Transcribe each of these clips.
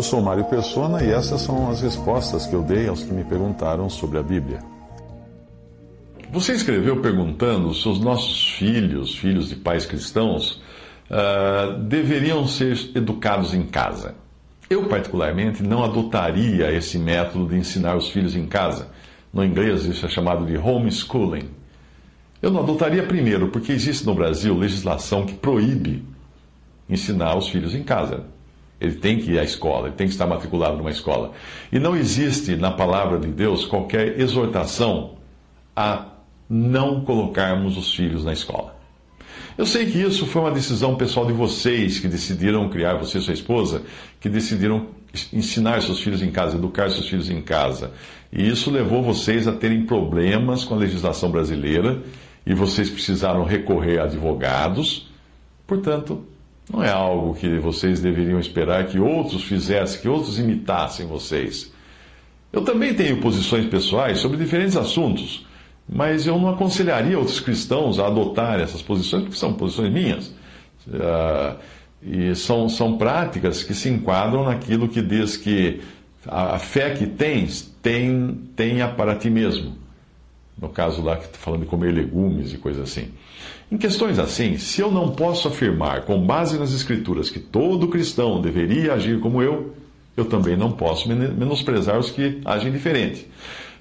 Eu sou Mário Persona e essas são as respostas que eu dei aos que me perguntaram sobre a Bíblia. Você escreveu perguntando se os nossos filhos, filhos de pais cristãos, uh, deveriam ser educados em casa. Eu, particularmente, não adotaria esse método de ensinar os filhos em casa. No inglês, isso é chamado de homeschooling. Eu não adotaria primeiro, porque existe no Brasil legislação que proíbe ensinar os filhos em casa. Ele tem que ir à escola, ele tem que estar matriculado numa escola. E não existe na palavra de Deus qualquer exortação a não colocarmos os filhos na escola. Eu sei que isso foi uma decisão pessoal de vocês que decidiram criar, você e sua esposa, que decidiram ensinar seus filhos em casa, educar seus filhos em casa. E isso levou vocês a terem problemas com a legislação brasileira e vocês precisaram recorrer a advogados. Portanto, não é algo que vocês deveriam esperar que outros fizessem, que outros imitassem vocês. Eu também tenho posições pessoais sobre diferentes assuntos, mas eu não aconselharia outros cristãos a adotar essas posições, porque são posições minhas. Uh, e são, são práticas que se enquadram naquilo que diz que a, fé que tens, tem, tenha para ti mesmo. No caso lá que está falando de comer legumes e coisas assim. Em questões assim, se eu não posso afirmar, com base nas Escrituras, que todo cristão deveria agir como eu, eu também não posso menosprezar os que agem diferente.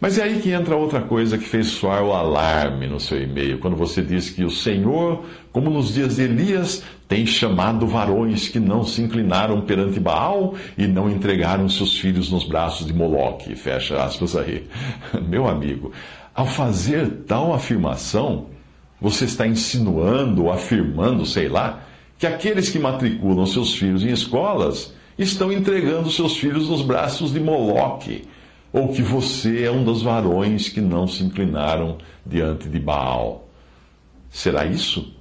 Mas é aí que entra outra coisa que fez soar o alarme no seu e-mail, quando você diz que o Senhor, como nos dias de Elias, tem chamado varões que não se inclinaram perante Baal e não entregaram seus filhos nos braços de Moloque. Fecha aspas aí. Meu amigo, ao fazer tal afirmação, você está insinuando afirmando, sei lá, que aqueles que matriculam seus filhos em escolas estão entregando seus filhos nos braços de Moloque ou que você é um dos varões que não se inclinaram diante de Baal. Será isso?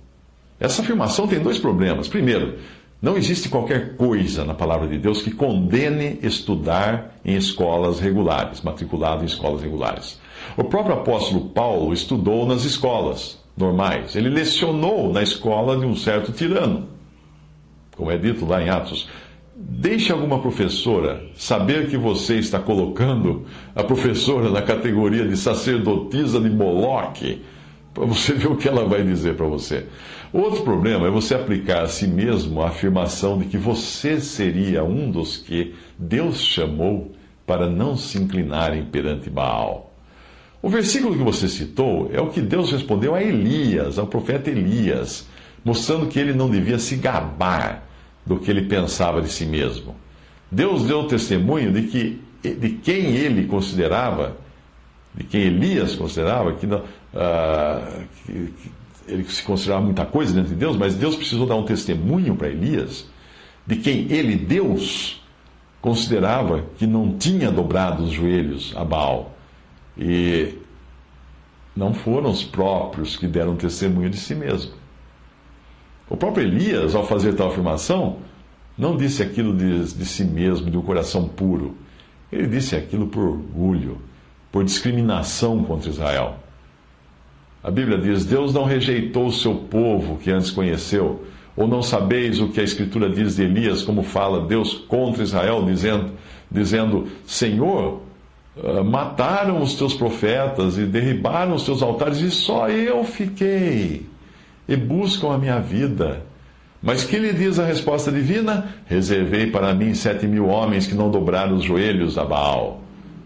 Essa afirmação tem dois problemas. Primeiro, não existe qualquer coisa na palavra de Deus que condene estudar em escolas regulares, matriculado em escolas regulares. O próprio apóstolo Paulo estudou nas escolas normais. Ele lecionou na escola de um certo tirano. Como é dito lá em Atos Deixe alguma professora saber que você está colocando a professora na categoria de sacerdotisa de Moloque, para você ver o que ela vai dizer para você. Outro problema é você aplicar a si mesmo a afirmação de que você seria um dos que Deus chamou para não se inclinarem perante Baal. O versículo que você citou é o que Deus respondeu a Elias, ao profeta Elias, mostrando que ele não devia se gabar do que ele pensava de si mesmo. Deus deu testemunho de que de quem ele considerava, de quem Elias considerava, que, uh, que, que ele se considerava muita coisa dentro de Deus, mas Deus precisou dar um testemunho para Elias de quem ele, Deus, considerava que não tinha dobrado os joelhos a Baal. E não foram os próprios que deram testemunho de si mesmo. O próprio Elias, ao fazer tal afirmação, não disse aquilo de, de si mesmo, de um coração puro. Ele disse aquilo por orgulho, por discriminação contra Israel. A Bíblia diz: Deus não rejeitou o seu povo que antes conheceu. Ou não sabeis o que a Escritura diz de Elias, como fala Deus contra Israel, dizendo, dizendo Senhor, mataram os teus profetas e derribaram os teus altares, e só eu fiquei e buscam a minha vida. Mas que lhe diz a resposta divina? Reservei para mim sete mil homens que não dobraram os joelhos a Baal.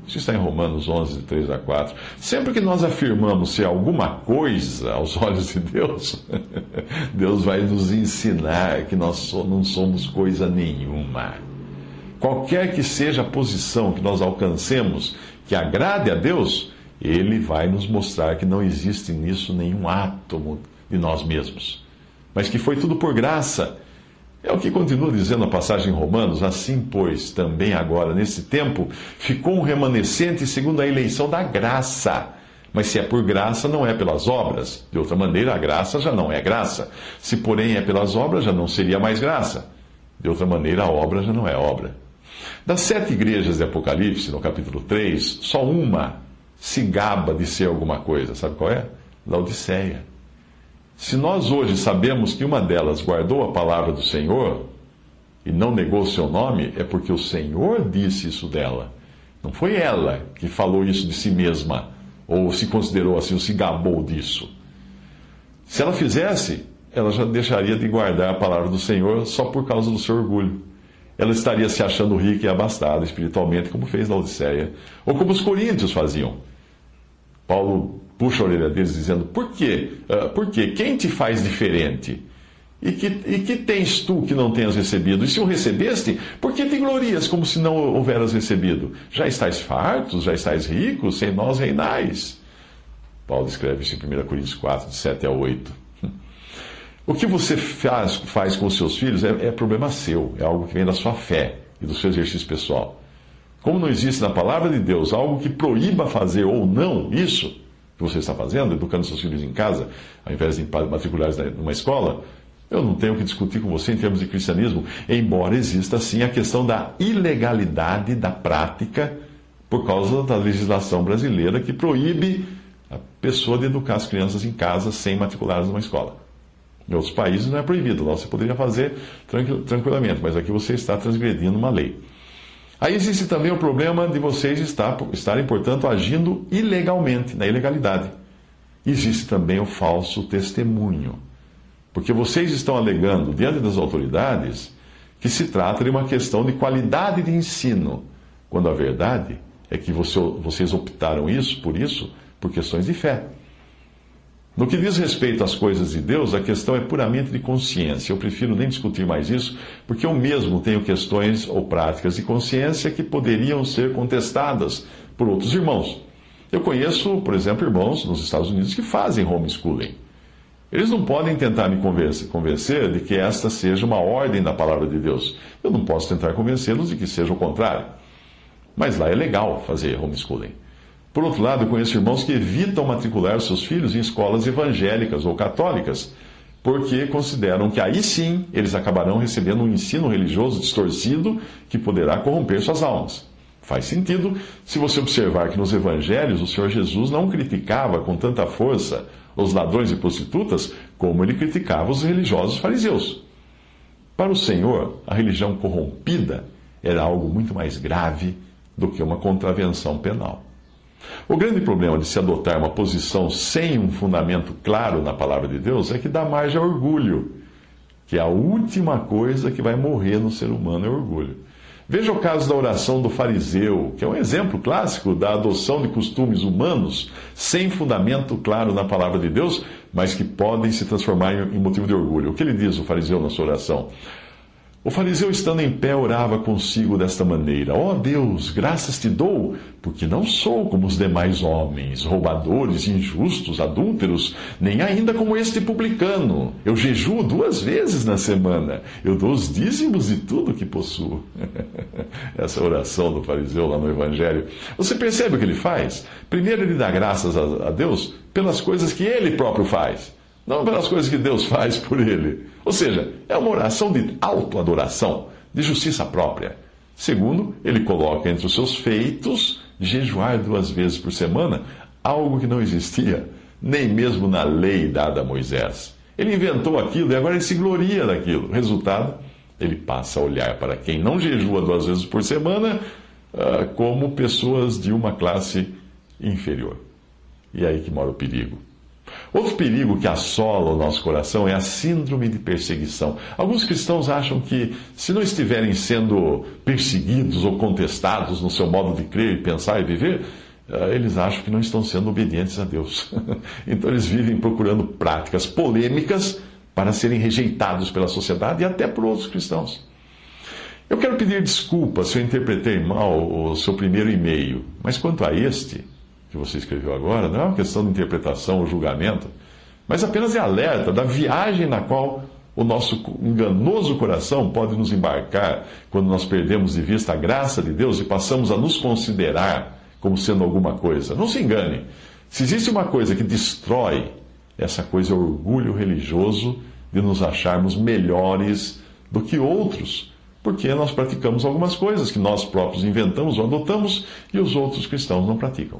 Isso está em Romanos 11, 3 a 4. Sempre que nós afirmamos ser alguma coisa aos olhos de Deus, Deus vai nos ensinar que nós não somos coisa nenhuma. Qualquer que seja a posição que nós alcancemos que agrade a Deus, Ele vai nos mostrar que não existe nisso nenhum átomo de nós mesmos. mas que foi tudo por graça. É o que continua dizendo a passagem em Romanos: assim, pois, também agora, nesse tempo, ficou um remanescente segundo a eleição da graça. Mas se é por graça, não é pelas obras. De outra maneira, a graça já não é graça. Se, porém, é pelas obras, já não seria mais graça. De outra maneira, a obra já não é obra. Das sete igrejas de Apocalipse, no capítulo 3, só uma se gaba de ser alguma coisa. Sabe qual é? Laodiceia. Se nós hoje sabemos que uma delas guardou a palavra do Senhor e não negou o seu nome, é porque o Senhor disse isso dela. Não foi ela que falou isso de si mesma, ou se considerou assim, ou se gabou disso. Se ela fizesse, ela já deixaria de guardar a palavra do Senhor só por causa do seu orgulho. Ela estaria se achando rica e abastada espiritualmente, como fez na Odisseia, ou como os coríntios faziam. Paulo puxa a orelha deles dizendo: Por quê? Uh, por quê? Quem te faz diferente? E que, e que tens tu que não tenhas recebido? E se o recebeste, por que te glorias como se não houveras recebido? Já estáis fartos, já estáis ricos, sem nós reinais. Paulo escreve isso em 1 Coríntios 4, de 7 a 8. O que você faz, faz com os seus filhos é, é problema seu, é algo que vem da sua fé e do seu exercício pessoal. Como não existe na palavra de Deus algo que proíba fazer ou não isso, que você está fazendo, educando seus filhos em casa, ao invés de matricular numa escola, eu não tenho que discutir com você em termos de cristianismo, embora exista sim a questão da ilegalidade da prática por causa da legislação brasileira que proíbe a pessoa de educar as crianças em casa sem matriculá-las numa escola. Em outros países não é proibido, lá você poderia fazer tranquilamente, mas aqui você está transgredindo uma lei. Aí existe também o problema de vocês estar, estarem, portanto, agindo ilegalmente, na ilegalidade. Existe também o falso testemunho. Porque vocês estão alegando diante das autoridades que se trata de uma questão de qualidade de ensino, quando a verdade é que vocês optaram isso por isso por questões de fé. No que diz respeito às coisas de Deus, a questão é puramente de consciência. Eu prefiro nem discutir mais isso, porque eu mesmo tenho questões ou práticas de consciência que poderiam ser contestadas por outros irmãos. Eu conheço, por exemplo, irmãos nos Estados Unidos que fazem homeschooling. Eles não podem tentar me convencer, de que esta seja uma ordem da palavra de Deus. Eu não posso tentar convencê-los de que seja o contrário. Mas lá é legal fazer homeschooling. Por outro lado, eu conheço irmãos que evitam matricular seus filhos em escolas evangélicas ou católicas, porque consideram que aí sim eles acabarão recebendo um ensino religioso distorcido que poderá corromper suas almas. Faz sentido se você observar que nos evangelhos o Senhor Jesus não criticava com tanta força os ladrões e prostitutas como ele criticava os religiosos fariseus. Para o Senhor, a religião corrompida era algo muito mais grave do que uma contravenção penal. O grande problema de se adotar uma posição sem um fundamento claro na palavra de Deus é que dá margem ao orgulho, que é a última coisa que vai morrer no ser humano é orgulho. Veja o caso da oração do fariseu, que é um exemplo clássico da adoção de costumes humanos sem fundamento claro na palavra de Deus, mas que podem se transformar em motivo de orgulho. O que ele diz, o fariseu, na sua oração? O fariseu, estando em pé, orava consigo desta maneira: Ó oh Deus, graças te dou, porque não sou como os demais homens, roubadores, injustos, adúlteros, nem ainda como este publicano. Eu jejuo duas vezes na semana, eu dou os dízimos de tudo que possuo. Essa oração do fariseu lá no Evangelho. Você percebe o que ele faz? Primeiro, ele dá graças a Deus pelas coisas que ele próprio faz não pelas coisas que Deus faz por ele. Ou seja, é uma oração de autoadoração, de justiça própria. Segundo, ele coloca entre os seus feitos jejuar duas vezes por semana, algo que não existia, nem mesmo na lei dada a Moisés. Ele inventou aquilo e agora ele se gloria daquilo. Resultado, ele passa a olhar para quem não jejua duas vezes por semana ah, como pessoas de uma classe inferior. E é aí que mora o perigo. Outro perigo que assola o nosso coração é a síndrome de perseguição. Alguns cristãos acham que, se não estiverem sendo perseguidos ou contestados no seu modo de crer, pensar e viver, eh, eles acham que não estão sendo obedientes a Deus. Então eles vivem procurando práticas polêmicas para serem rejeitados pela sociedade e até por outros cristãos. Eu quero pedir desculpas se eu interpretei mal o seu primeiro e-mail, mas quanto a este, que você escreveu agora, não é uma questão de interpretação ou julgamento. mas apenas é alerta da viagem na qual o nosso enganoso coração pode nos embarcar quando nós perdemos de vista a graça de Deus e passamos a nos considerar como sendo alguma coisa. Não se engane. Se existe uma coisa que destrói, essa coisa é o orgulho religioso de nos acharmos melhores do que outros, porque nós praticamos algumas coisas que nós próprios inventamos ou adotamos e os outros cristãos não praticam.